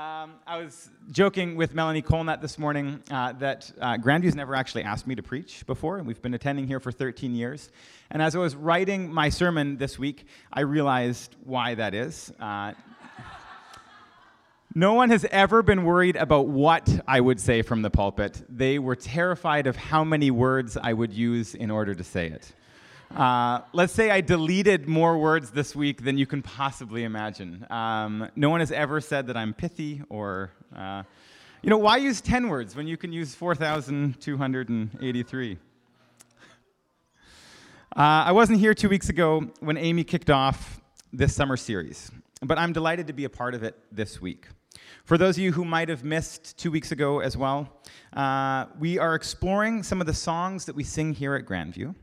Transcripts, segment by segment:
Um, I was joking with Melanie Colnett this morning uh, that uh, Grandview's never actually asked me to preach before, and we've been attending here for 13 years. And as I was writing my sermon this week, I realized why that is. Uh, no one has ever been worried about what I would say from the pulpit. They were terrified of how many words I would use in order to say it. Uh, let's say I deleted more words this week than you can possibly imagine. Um, no one has ever said that I'm pithy or, uh, you know, why use 10 words when you can use 4,283? Uh, I wasn't here two weeks ago when Amy kicked off this summer series, but I'm delighted to be a part of it this week. For those of you who might have missed two weeks ago as well, uh, we are exploring some of the songs that we sing here at Grandview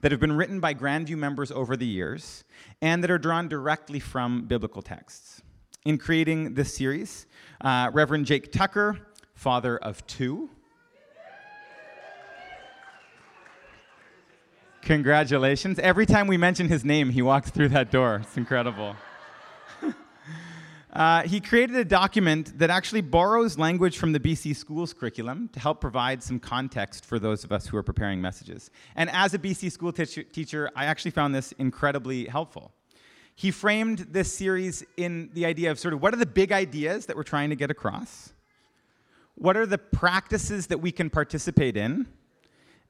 that have been written by Grandview members over the years and that are drawn directly from biblical texts. In creating this series, uh, Reverend Jake Tucker, father of two, Congratulations. Every time we mention his name, he walks through that door. It's incredible. Uh, he created a document that actually borrows language from the BC Schools curriculum to help provide some context for those of us who are preparing messages. And as a BC school teacher, I actually found this incredibly helpful. He framed this series in the idea of sort of what are the big ideas that we're trying to get across? What are the practices that we can participate in?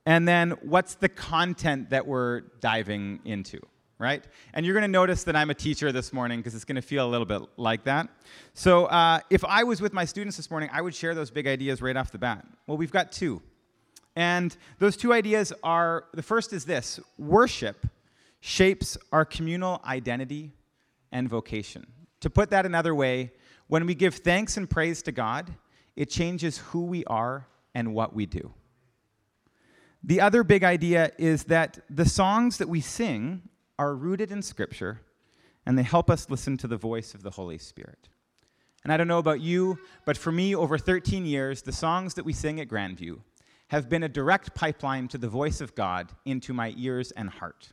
And then what's the content that we're diving into? Right? And you're going to notice that I'm a teacher this morning because it's going to feel a little bit like that. So uh, if I was with my students this morning, I would share those big ideas right off the bat. Well, we've got two. And those two ideas are the first is this worship shapes our communal identity and vocation. To put that another way, when we give thanks and praise to God, it changes who we are and what we do. The other big idea is that the songs that we sing are rooted in Scripture and they help us listen to the voice of the Holy Spirit. And I don't know about you, but for me, over 13 years, the songs that we sing at Grandview have been a direct pipeline to the voice of God into my ears and heart.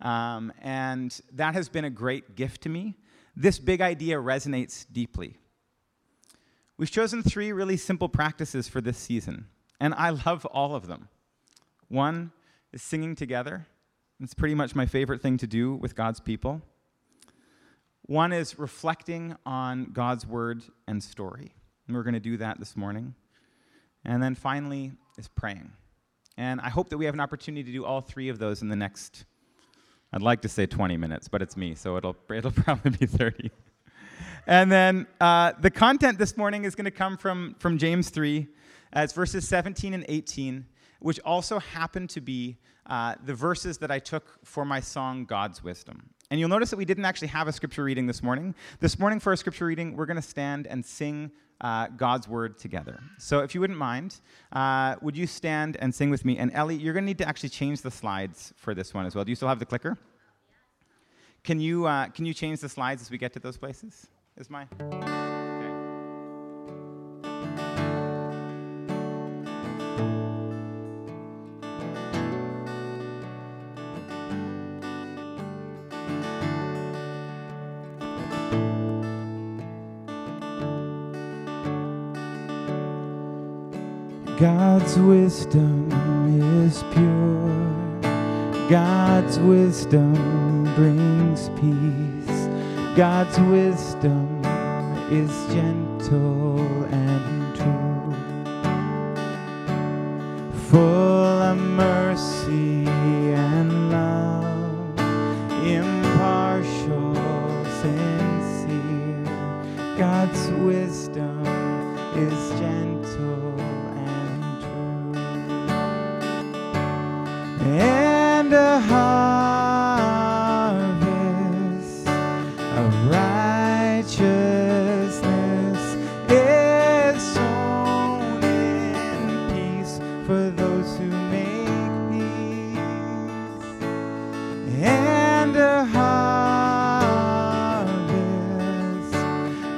Um, and that has been a great gift to me. This big idea resonates deeply. We've chosen three really simple practices for this season, and I love all of them. One is singing together. It's pretty much my favorite thing to do with God's people. One is reflecting on God's word and story. And we're going to do that this morning. And then finally is praying. And I hope that we have an opportunity to do all three of those in the next, I'd like to say 20 minutes, but it's me, so it'll, it'll probably be 30. and then uh, the content this morning is going to come from, from James 3. as verses 17 and 18, which also happened to be uh, the verses that I took for my song, God's Wisdom. And you'll notice that we didn't actually have a scripture reading this morning. This morning, for a scripture reading, we're going to stand and sing uh, God's word together. So if you wouldn't mind, uh, would you stand and sing with me? And Ellie, you're going to need to actually change the slides for this one as well. Do you still have the clicker? Can you, uh, can you change the slides as we get to those places? Is my. God's wisdom is pure. God's wisdom brings peace. God's wisdom is gentle and true. Full of mercy and love, impartial, sincere. God's wisdom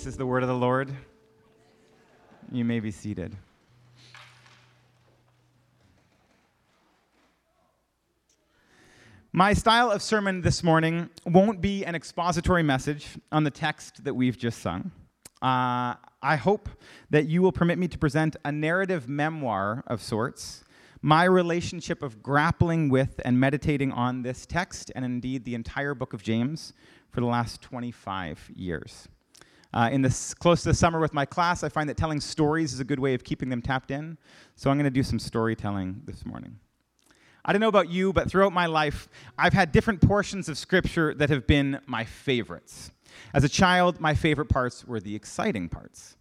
This is the word of the Lord. You may be seated. My style of sermon this morning won't be an expository message on the text that we've just sung. Uh, I hope that you will permit me to present a narrative memoir of sorts, my relationship of grappling with and meditating on this text, and indeed the entire book of James, for the last 25 years. Uh, in this close to the summer with my class, I find that telling stories is a good way of keeping them tapped in. So I'm going to do some storytelling this morning. I don't know about you, but throughout my life, I've had different portions of Scripture that have been my favorites. As a child, my favorite parts were the exciting parts.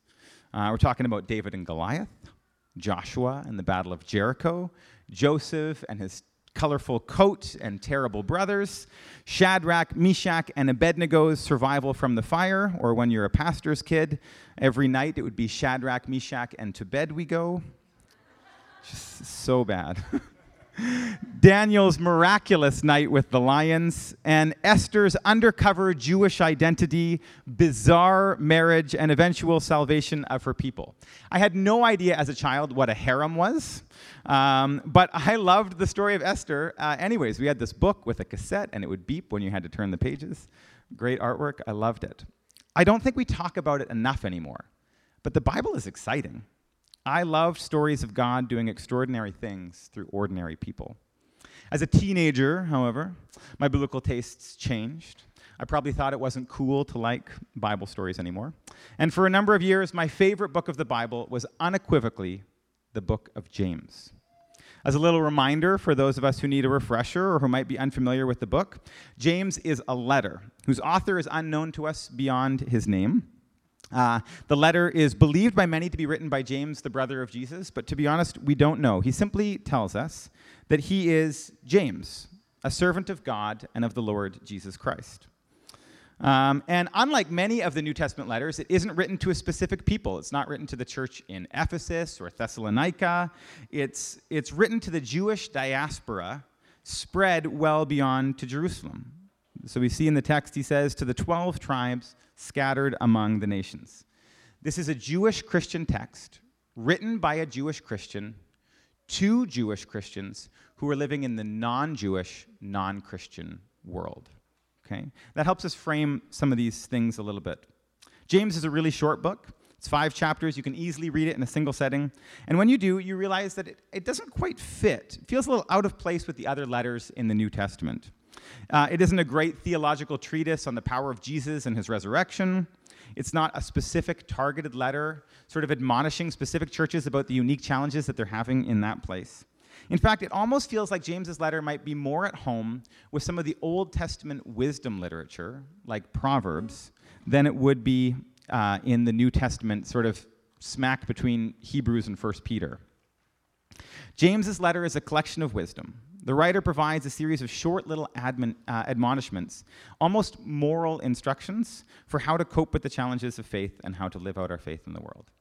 Uh, we're talking about David and Goliath, Joshua and the Battle of Jericho, Joseph and his colorful coat and terrible brothers, Shadrach, Meshach, and Abednego's survival from the fire, or when you're a pastor's kid, every night it would be Shadrach, Meshach, and to bed we go. Just so bad. Daniel's miraculous night with the lions, and Esther's undercover Jewish identity, bizarre marriage, and eventual salvation of her people. I had no idea as a child what a harem was, um, but I loved the story of Esther. Uh, anyways, we had this book with a cassette, and it would beep when you had to turn the pages. Great artwork. I loved it. I don't think we talk about it enough anymore, but the Bible is exciting. I loved stories of God doing extraordinary things through ordinary people. As a teenager, however, my biblical tastes changed. I probably thought it wasn't cool to like Bible stories anymore. And for a number of years, my favorite book of the Bible was unequivocally the book of James. As a little reminder for those of us who need a refresher or who might be unfamiliar with the book, James is a letter whose author is unknown to us beyond his name. Uh, the letter is believed by many to be written by James, the brother of Jesus, but to be honest, we don't know. He simply tells us that he is James, a servant of God and of the Lord Jesus Christ. Um, and unlike many of the New Testament letters, it isn't written to a specific people. It's not written to the church in Ephesus or Thessalonica. It's, it's written to the Jewish diaspora spread well beyond to Jerusalem. So we see in the text, he says, to the 12 tribes scattered among the nations. This is a Jewish Christian text written by a Jewish Christian to Jewish Christians who are living in the non Jewish, non Christian world. Okay? That helps us frame some of these things a little bit. James is a really short book. It's five chapters. You can easily read it in a single setting. And when you do, you realize that it, it doesn't quite fit. It feels a little out of place with the other letters in the New Testament. Uh, it isn't a great theological treatise on the power of Jesus and his resurrection. It's not a specific targeted letter, sort of admonishing specific churches about the unique challenges that they're having in that place. In fact, it almost feels like James's letter might be more at home with some of the Old Testament wisdom literature, like Proverbs, than it would be uh, in the New Testament, sort of smack between Hebrews and 1 Peter. James's letter is a collection of wisdom, the writer provides a series of short little uh, admonishments, almost moral instructions for how to cope with the challenges of faith and how to live out our faith in the world.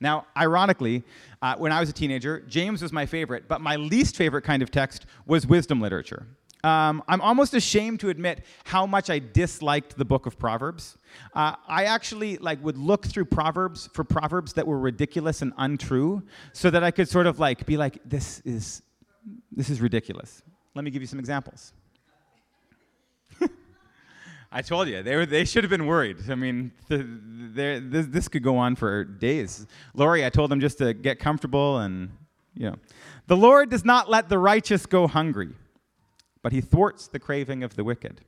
Now, ironically, uh, when I was a teenager, James was my favorite, but my least favorite kind of text was wisdom literature. Um, I'm almost ashamed to admit how much I disliked the book of Proverbs. Uh, I actually like would look through Proverbs for proverbs that were ridiculous and untrue, so that I could sort of like be like, "This is this is ridiculous. Let me give you some examples. I told you, they, were, they should have been worried. I mean, this, this could go on for days. Lori, I told them just to get comfortable and, you know. The Lord does not let the righteous go hungry, but he thwarts the craving of the wicked.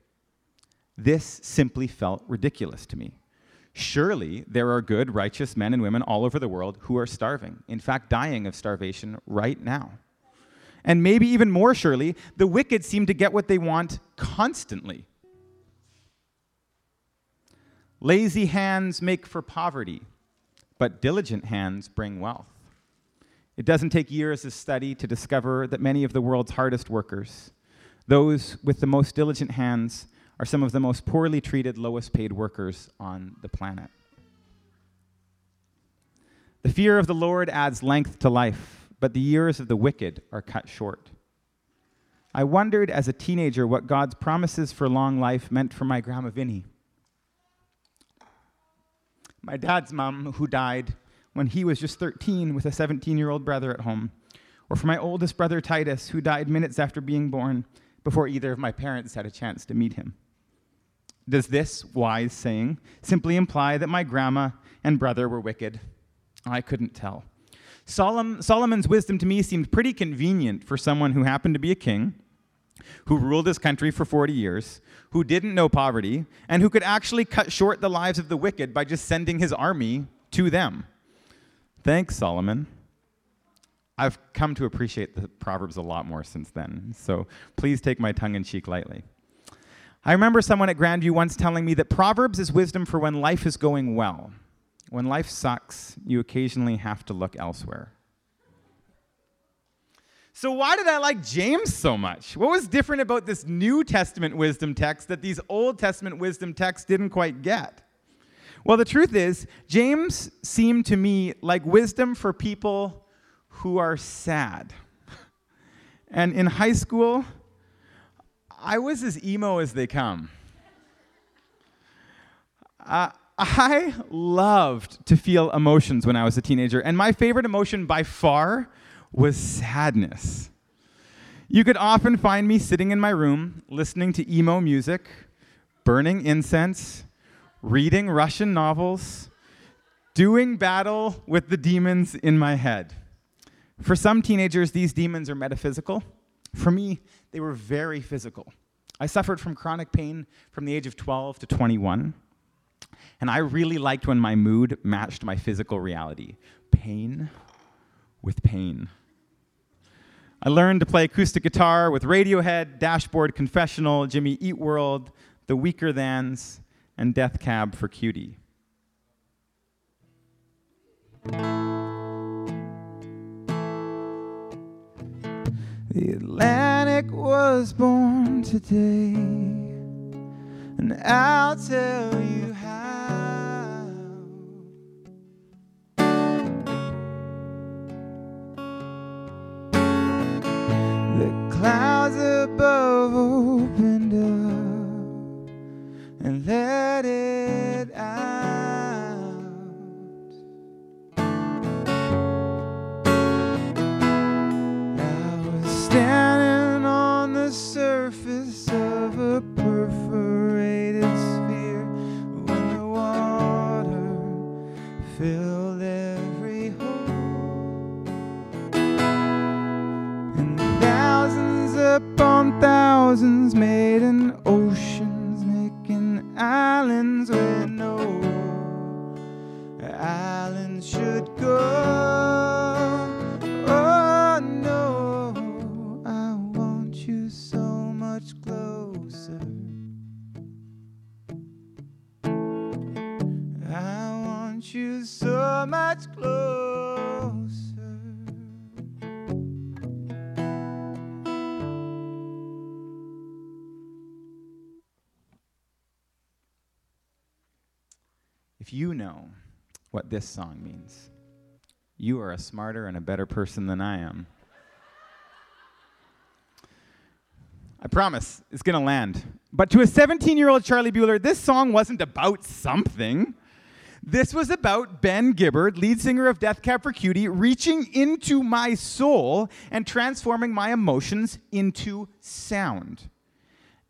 This simply felt ridiculous to me. Surely there are good, righteous men and women all over the world who are starving, in fact, dying of starvation right now. And maybe even more surely, the wicked seem to get what they want constantly. Lazy hands make for poverty, but diligent hands bring wealth. It doesn't take years of study to discover that many of the world's hardest workers, those with the most diligent hands, are some of the most poorly treated, lowest paid workers on the planet. The fear of the Lord adds length to life but the years of the wicked are cut short. I wondered as a teenager what God's promises for long life meant for my grandma Vinnie. My dad's mom, who died when he was just 13 with a 17 year old brother at home, or for my oldest brother Titus, who died minutes after being born before either of my parents had a chance to meet him. Does this wise saying simply imply that my grandma and brother were wicked? I couldn't tell. Solomon's wisdom to me seemed pretty convenient for someone who happened to be a king, who ruled his country for 40 years, who didn't know poverty, and who could actually cut short the lives of the wicked by just sending his army to them. Thanks, Solomon. I've come to appreciate the Proverbs a lot more since then, so please take my tongue in cheek lightly. I remember someone at Grandview once telling me that Proverbs is wisdom for when life is going well. When life sucks, you occasionally have to look elsewhere. So, why did I like James so much? What was different about this New Testament wisdom text that these Old Testament wisdom texts didn't quite get? Well, the truth is, James seemed to me like wisdom for people who are sad. And in high school, I was as emo as they come. Uh, I loved to feel emotions when I was a teenager, and my favorite emotion by far was sadness. You could often find me sitting in my room listening to emo music, burning incense, reading Russian novels, doing battle with the demons in my head. For some teenagers, these demons are metaphysical. For me, they were very physical. I suffered from chronic pain from the age of 12 to 21. And I really liked when my mood matched my physical reality pain with pain. I learned to play acoustic guitar with Radiohead, Dashboard Confessional, Jimmy Eat World, The Weakerthans, and Death Cab for Cutie. The Atlantic was born today, and I'll tell you how. What this song means, you are a smarter and a better person than I am. I promise it's going to land. But to a 17 year old Charlie Buhler, this song wasn't about something. This was about Ben Gibbard, lead singer of Death Cab for Cutie, reaching into my soul and transforming my emotions into sound.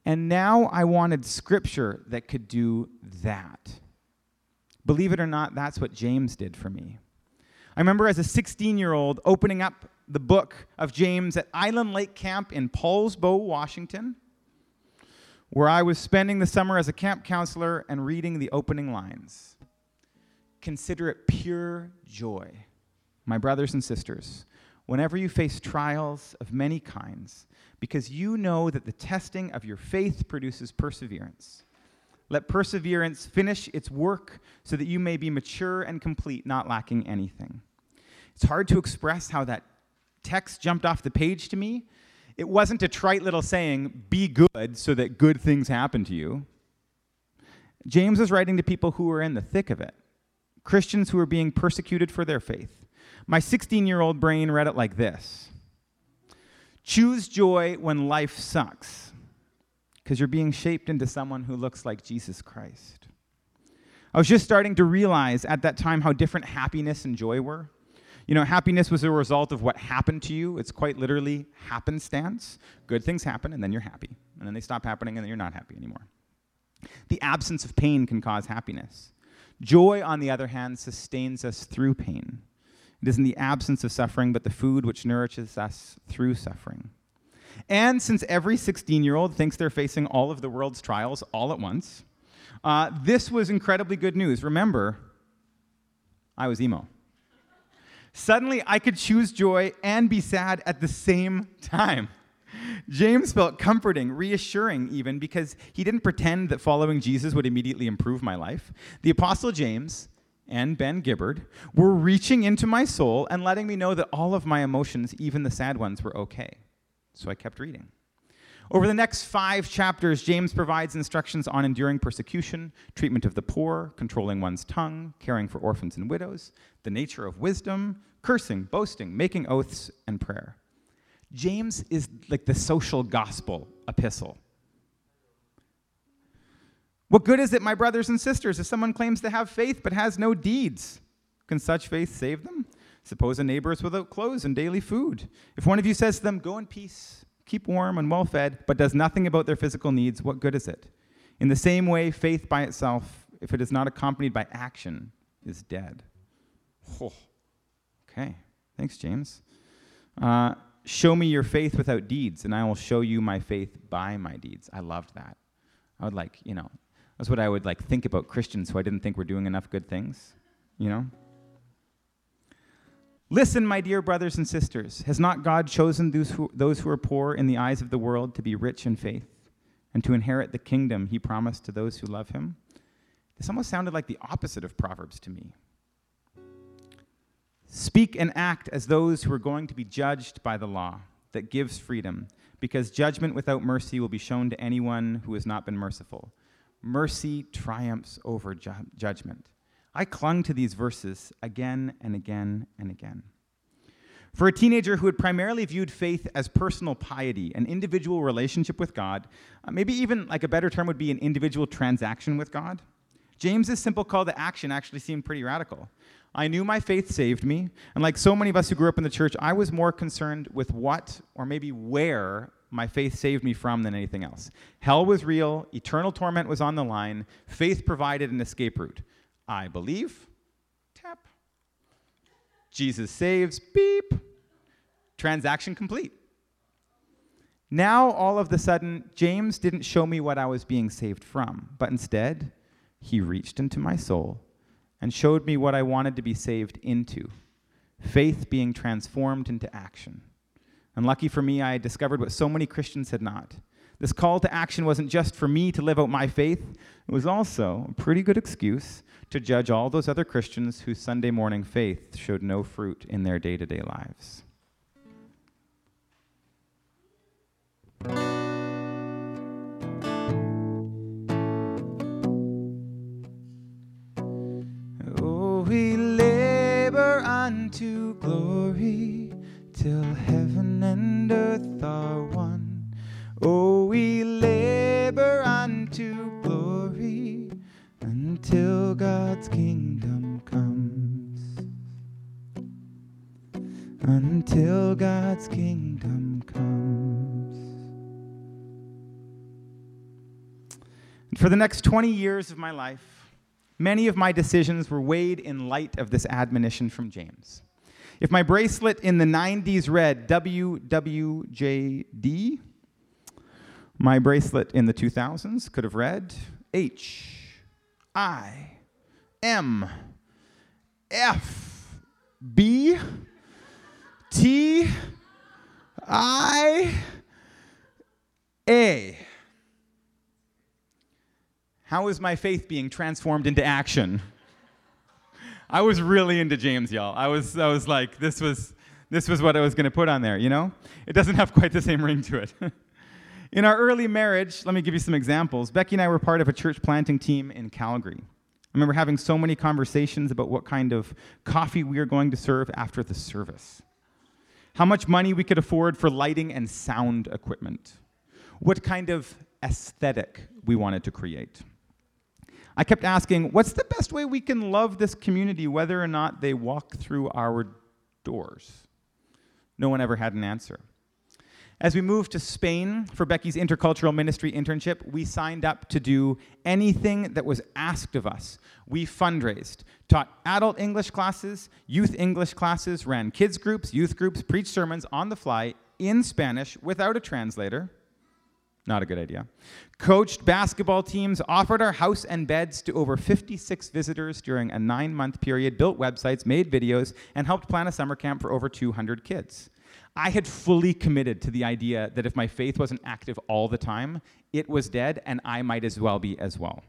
And now I wanted scripture that could do that. Believe it or not, that's what James did for me. I remember as a 16 year old opening up the book of James at Island Lake Camp in Poulsbo, Washington, where I was spending the summer as a camp counselor and reading the opening lines. Consider it pure joy, my brothers and sisters, whenever you face trials of many kinds, because you know that the testing of your faith produces perseverance. Let perseverance finish its work so that you may be mature and complete, not lacking anything. It's hard to express how that text jumped off the page to me. It wasn't a trite little saying, be good so that good things happen to you. James was writing to people who were in the thick of it Christians who were being persecuted for their faith, My 16 year old brain read it like this Choose joy when life sucks, because you're being shaped into someone who looks like Jesus Christ. I was just starting to realize at that time how different happiness and joy were. You know, happiness was a result of what happened to you. It's quite literally happenstance. Good things happen, and then you're happy. And then they stop happening, and then you're not happy anymore. The absence of pain can cause happiness. Joy, on the other hand, sustains us through pain. It is in the absence of suffering, but the food which nourishes us through suffering. And since every 16 year old thinks they're facing all of the world's trials all at once, uh, this was incredibly good news. Remember, I was emo. Suddenly, I could choose joy and be sad at the same time. James felt comforting, reassuring, even because he didn't pretend that following Jesus would immediately improve my life. The Apostle James and Ben Gibbard were reaching into my soul and letting me know that all of my emotions, even the sad ones, were okay. So I kept reading. Over the next five chapters, James provides instructions on enduring persecution, treatment of the poor, controlling one's tongue, caring for orphans and widows, the nature of wisdom, cursing, boasting, making oaths, and prayer. James is like the social gospel epistle. What good is it, my brothers and sisters, if someone claims to have faith but has no deeds? Can such faith save them? Suppose a neighbor is without clothes and daily food. If one of you says to them, Go in peace, keep warm and well fed, but does nothing about their physical needs, what good is it? In the same way, faith by itself, if it is not accompanied by action, is dead. Oh. Okay, thanks, James. Uh, show me your faith without deeds, and I will show you my faith by my deeds. I loved that. I would like, you know, that's what I would like think about Christians who I didn't think were doing enough good things, you know? Listen, my dear brothers and sisters, has not God chosen those who, those who are poor in the eyes of the world to be rich in faith and to inherit the kingdom he promised to those who love him? This almost sounded like the opposite of Proverbs to me. Speak and act as those who are going to be judged by the law that gives freedom, because judgment without mercy will be shown to anyone who has not been merciful. Mercy triumphs over ju- judgment. I clung to these verses again and again and again. For a teenager who had primarily viewed faith as personal piety, an individual relationship with God, uh, maybe even like a better term would be an individual transaction with God, James's simple call to action actually seemed pretty radical. I knew my faith saved me, and like so many of us who grew up in the church, I was more concerned with what or maybe where my faith saved me from than anything else. Hell was real, eternal torment was on the line, faith provided an escape route. I believe, tap. Jesus saves, beep. Transaction complete. Now, all of the sudden, James didn't show me what I was being saved from, but instead, he reached into my soul and showed me what I wanted to be saved into faith being transformed into action. And lucky for me, I discovered what so many Christians had not. This call to action wasn't just for me to live out my faith, it was also a pretty good excuse to judge all those other Christians whose Sunday morning faith showed no fruit in their day to day lives. Oh, we labor unto glory till heaven and earth are one. Oh, we labor unto glory until God's kingdom comes. Until God's kingdom comes. And for the next 20 years of my life, Many of my decisions were weighed in light of this admonition from James. If my bracelet in the 90s read WWJD, my bracelet in the 2000s could have read H I M F B T I A. How is my faith being transformed into action? I was really into James, y'all. I was, I was like, this was, this was what I was going to put on there, you know? It doesn't have quite the same ring to it. in our early marriage, let me give you some examples. Becky and I were part of a church planting team in Calgary. I remember having so many conversations about what kind of coffee we were going to serve after the service, how much money we could afford for lighting and sound equipment, what kind of aesthetic we wanted to create. I kept asking, what's the best way we can love this community whether or not they walk through our doors? No one ever had an answer. As we moved to Spain for Becky's intercultural ministry internship, we signed up to do anything that was asked of us. We fundraised, taught adult English classes, youth English classes, ran kids groups, youth groups, preached sermons on the fly in Spanish without a translator. Not a good idea. Coached basketball teams, offered our house and beds to over 56 visitors during a nine month period, built websites, made videos, and helped plan a summer camp for over 200 kids. I had fully committed to the idea that if my faith wasn't active all the time, it was dead, and I might as well be as well.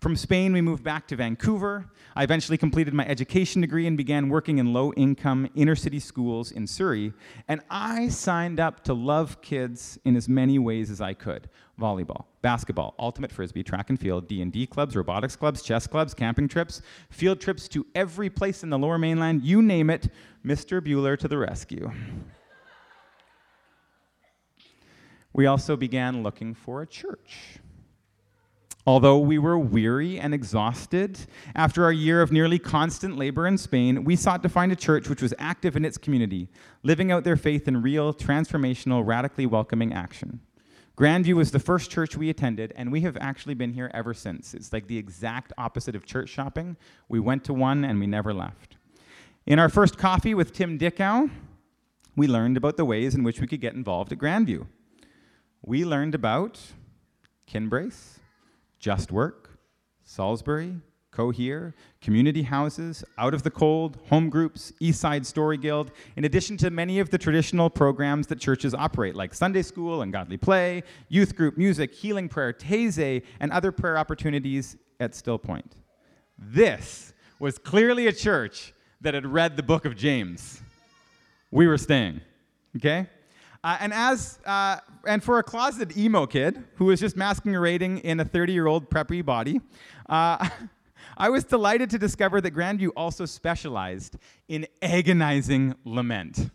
From Spain, we moved back to Vancouver. I eventually completed my education degree and began working in low income inner city schools in Surrey. And I signed up to love kids in as many ways as I could volleyball, basketball, ultimate frisbee, track and field, D&D clubs, robotics clubs, chess clubs, camping trips, field trips to every place in the lower mainland, you name it, Mr. Buhler to the rescue. we also began looking for a church. Although we were weary and exhausted after our year of nearly constant labor in Spain, we sought to find a church which was active in its community, living out their faith in real, transformational, radically welcoming action. Grandview was the first church we attended, and we have actually been here ever since. It's like the exact opposite of church shopping. We went to one and we never left. In our first coffee with Tim Dickau, we learned about the ways in which we could get involved at Grandview. We learned about Kinbrace, Just Work, Salsbury, Cohere, community houses, Out of the Cold, home groups, East Side Story Guild, in addition to many of the traditional programs that churches operate, like Sunday school and godly play, youth group music, healing prayer, Taizé, and other prayer opportunities at Still Point. This was clearly a church that had read the book of James. We were staying, okay? Uh, and as uh, and for a closeted emo kid who was just masquerading in a 30-year-old preppy body, uh, I was delighted to discover that Grandview also specialized in agonizing lament.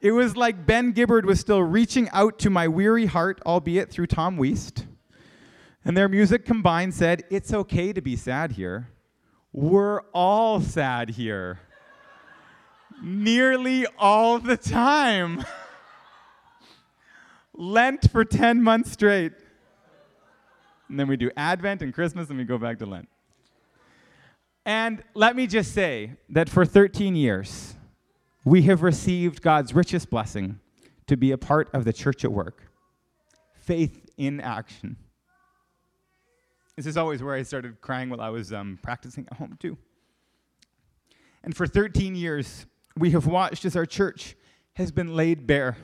It was like Ben Gibbard was still reaching out to my weary heart, albeit through Tom Weist. And their music combined said, It's okay to be sad here. We're all sad here. Nearly all the time. Lent for 10 months straight. And then we do Advent and Christmas and we go back to Lent. And let me just say that for 13 years, we have received God's richest blessing to be a part of the church at work faith in action. This is always where I started crying while I was um, practicing at home, too. And for 13 years, we have watched as our church has been laid bare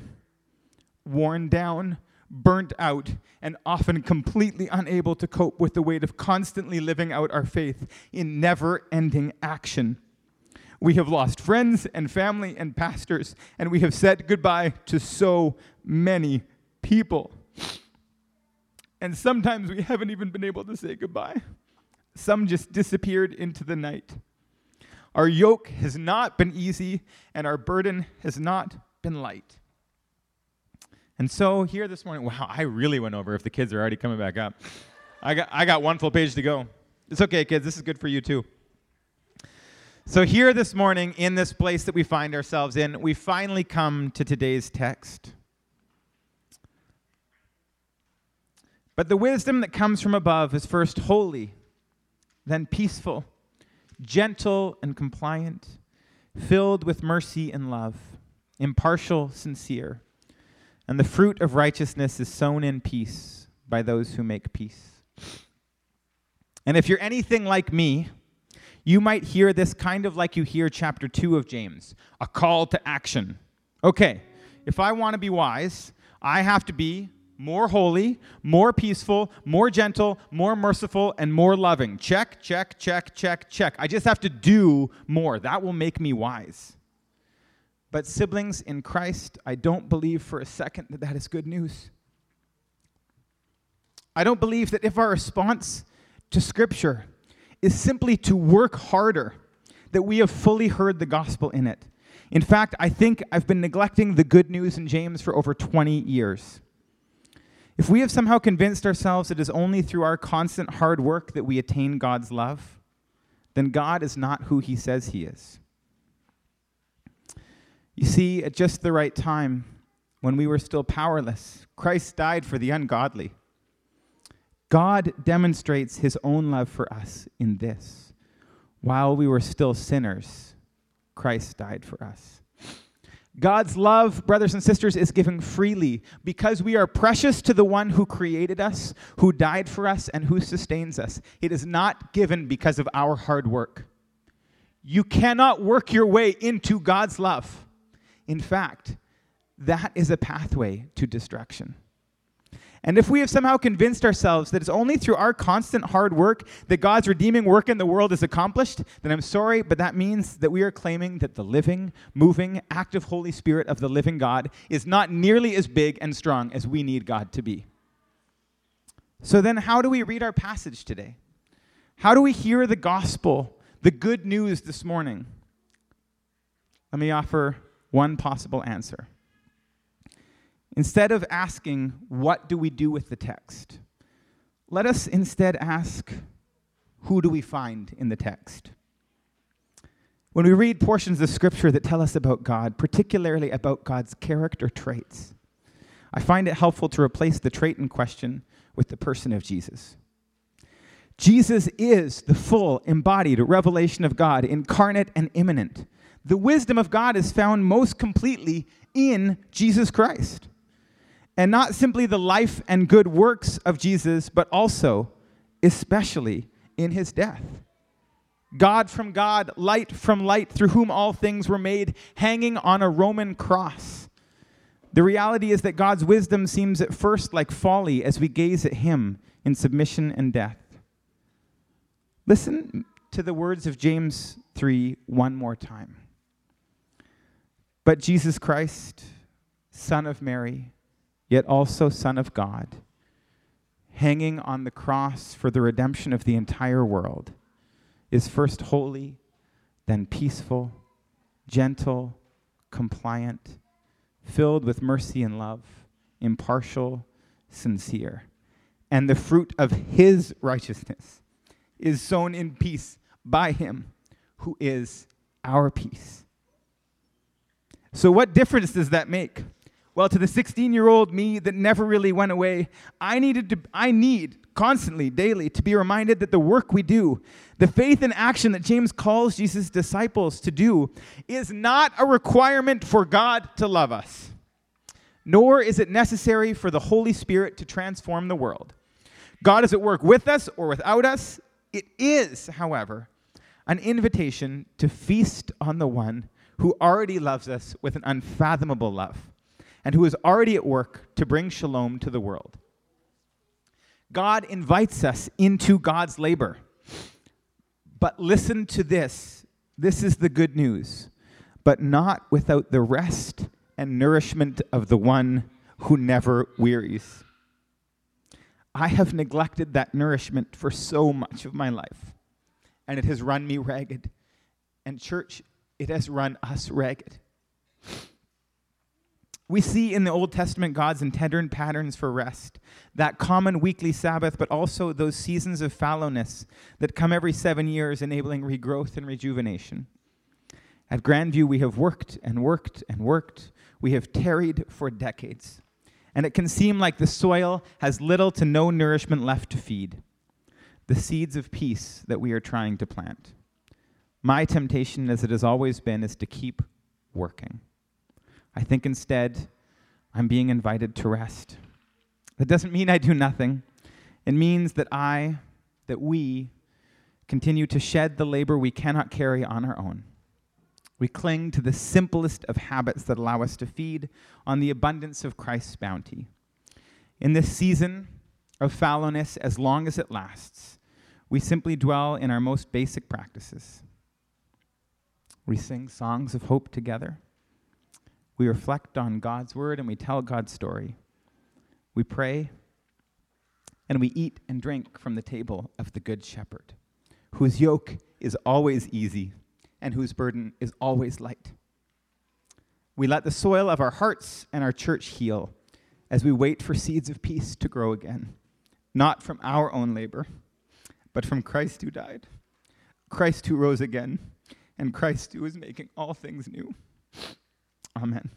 worn down, burnt out, and often completely unable to cope with the weight of constantly living out our faith in never ending action. We have lost friends and family and pastors, and we have said goodbye to so many people. And sometimes we haven't even been able to say goodbye. Some just disappeared into the night. Our yoke has not been easy, and our burden has not been light. And so here this morning, wow, I really went over if the kids are already coming back up. I got, I got one full page to go. It's okay, kids, this is good for you too. So, here this morning, in this place that we find ourselves in, we finally come to today's text. But the wisdom that comes from above is first holy, then peaceful, gentle and compliant, filled with mercy and love, impartial, sincere. And the fruit of righteousness is sown in peace by those who make peace. And if you're anything like me, you might hear this kind of like you hear chapter 2 of James a call to action. Okay, if I want to be wise, I have to be more holy, more peaceful, more gentle, more merciful, and more loving. Check, check, check, check, check. I just have to do more. That will make me wise. But, siblings in Christ, I don't believe for a second that that is good news. I don't believe that if our response to Scripture is simply to work harder, that we have fully heard the gospel in it. In fact, I think I've been neglecting the good news in James for over 20 years. If we have somehow convinced ourselves it is only through our constant hard work that we attain God's love, then God is not who he says he is. You see, at just the right time, when we were still powerless, Christ died for the ungodly. God demonstrates his own love for us in this. While we were still sinners, Christ died for us. God's love, brothers and sisters, is given freely because we are precious to the one who created us, who died for us, and who sustains us. It is not given because of our hard work. You cannot work your way into God's love. In fact, that is a pathway to destruction. And if we have somehow convinced ourselves that it's only through our constant hard work that God's redeeming work in the world is accomplished, then I'm sorry, but that means that we are claiming that the living, moving, active Holy Spirit of the living God is not nearly as big and strong as we need God to be. So then, how do we read our passage today? How do we hear the gospel, the good news this morning? Let me offer one possible answer. Instead of asking, what do we do with the text? Let us instead ask, who do we find in the text? When we read portions of Scripture that tell us about God, particularly about God's character traits, I find it helpful to replace the trait in question with the person of Jesus. Jesus is the full embodied revelation of God, incarnate and immanent. The wisdom of God is found most completely in Jesus Christ and not simply the life and good works of Jesus, but also, especially, in his death. God from God, light from light, through whom all things were made, hanging on a Roman cross. The reality is that God's wisdom seems at first like folly as we gaze at him in submission and death. Listen to the words of James 3 one more time. But Jesus Christ, Son of Mary, yet also Son of God, hanging on the cross for the redemption of the entire world, is first holy, then peaceful, gentle, compliant, filled with mercy and love, impartial, sincere. And the fruit of his righteousness is sown in peace by him who is our peace. So, what difference does that make? Well, to the 16 year old me that never really went away, I needed to, I need constantly, daily, to be reminded that the work we do, the faith and action that James calls Jesus' disciples to do, is not a requirement for God to love us, nor is it necessary for the Holy Spirit to transform the world. God is at work with us or without us. It is, however, an invitation to feast on the one who already loves us with an unfathomable love and who is already at work to bring shalom to the world. God invites us into God's labor. But listen to this this is the good news, but not without the rest and nourishment of the one who never wearies. I have neglected that nourishment for so much of my life, and it has run me ragged. And, church, it has run us ragged. We see in the Old Testament God's intended patterns for rest, that common weekly Sabbath, but also those seasons of fallowness that come every seven years, enabling regrowth and rejuvenation. At Grandview, we have worked and worked and worked. We have tarried for decades. And it can seem like the soil has little to no nourishment left to feed the seeds of peace that we are trying to plant. My temptation, as it has always been, is to keep working. I think instead I'm being invited to rest. That doesn't mean I do nothing. It means that I, that we, continue to shed the labor we cannot carry on our own. We cling to the simplest of habits that allow us to feed on the abundance of Christ's bounty. In this season of fallowness, as long as it lasts, we simply dwell in our most basic practices. We sing songs of hope together. We reflect on God's word and we tell God's story. We pray and we eat and drink from the table of the Good Shepherd, whose yoke is always easy and whose burden is always light. We let the soil of our hearts and our church heal as we wait for seeds of peace to grow again, not from our own labor, but from Christ who died, Christ who rose again, and Christ who is making all things new. Amen.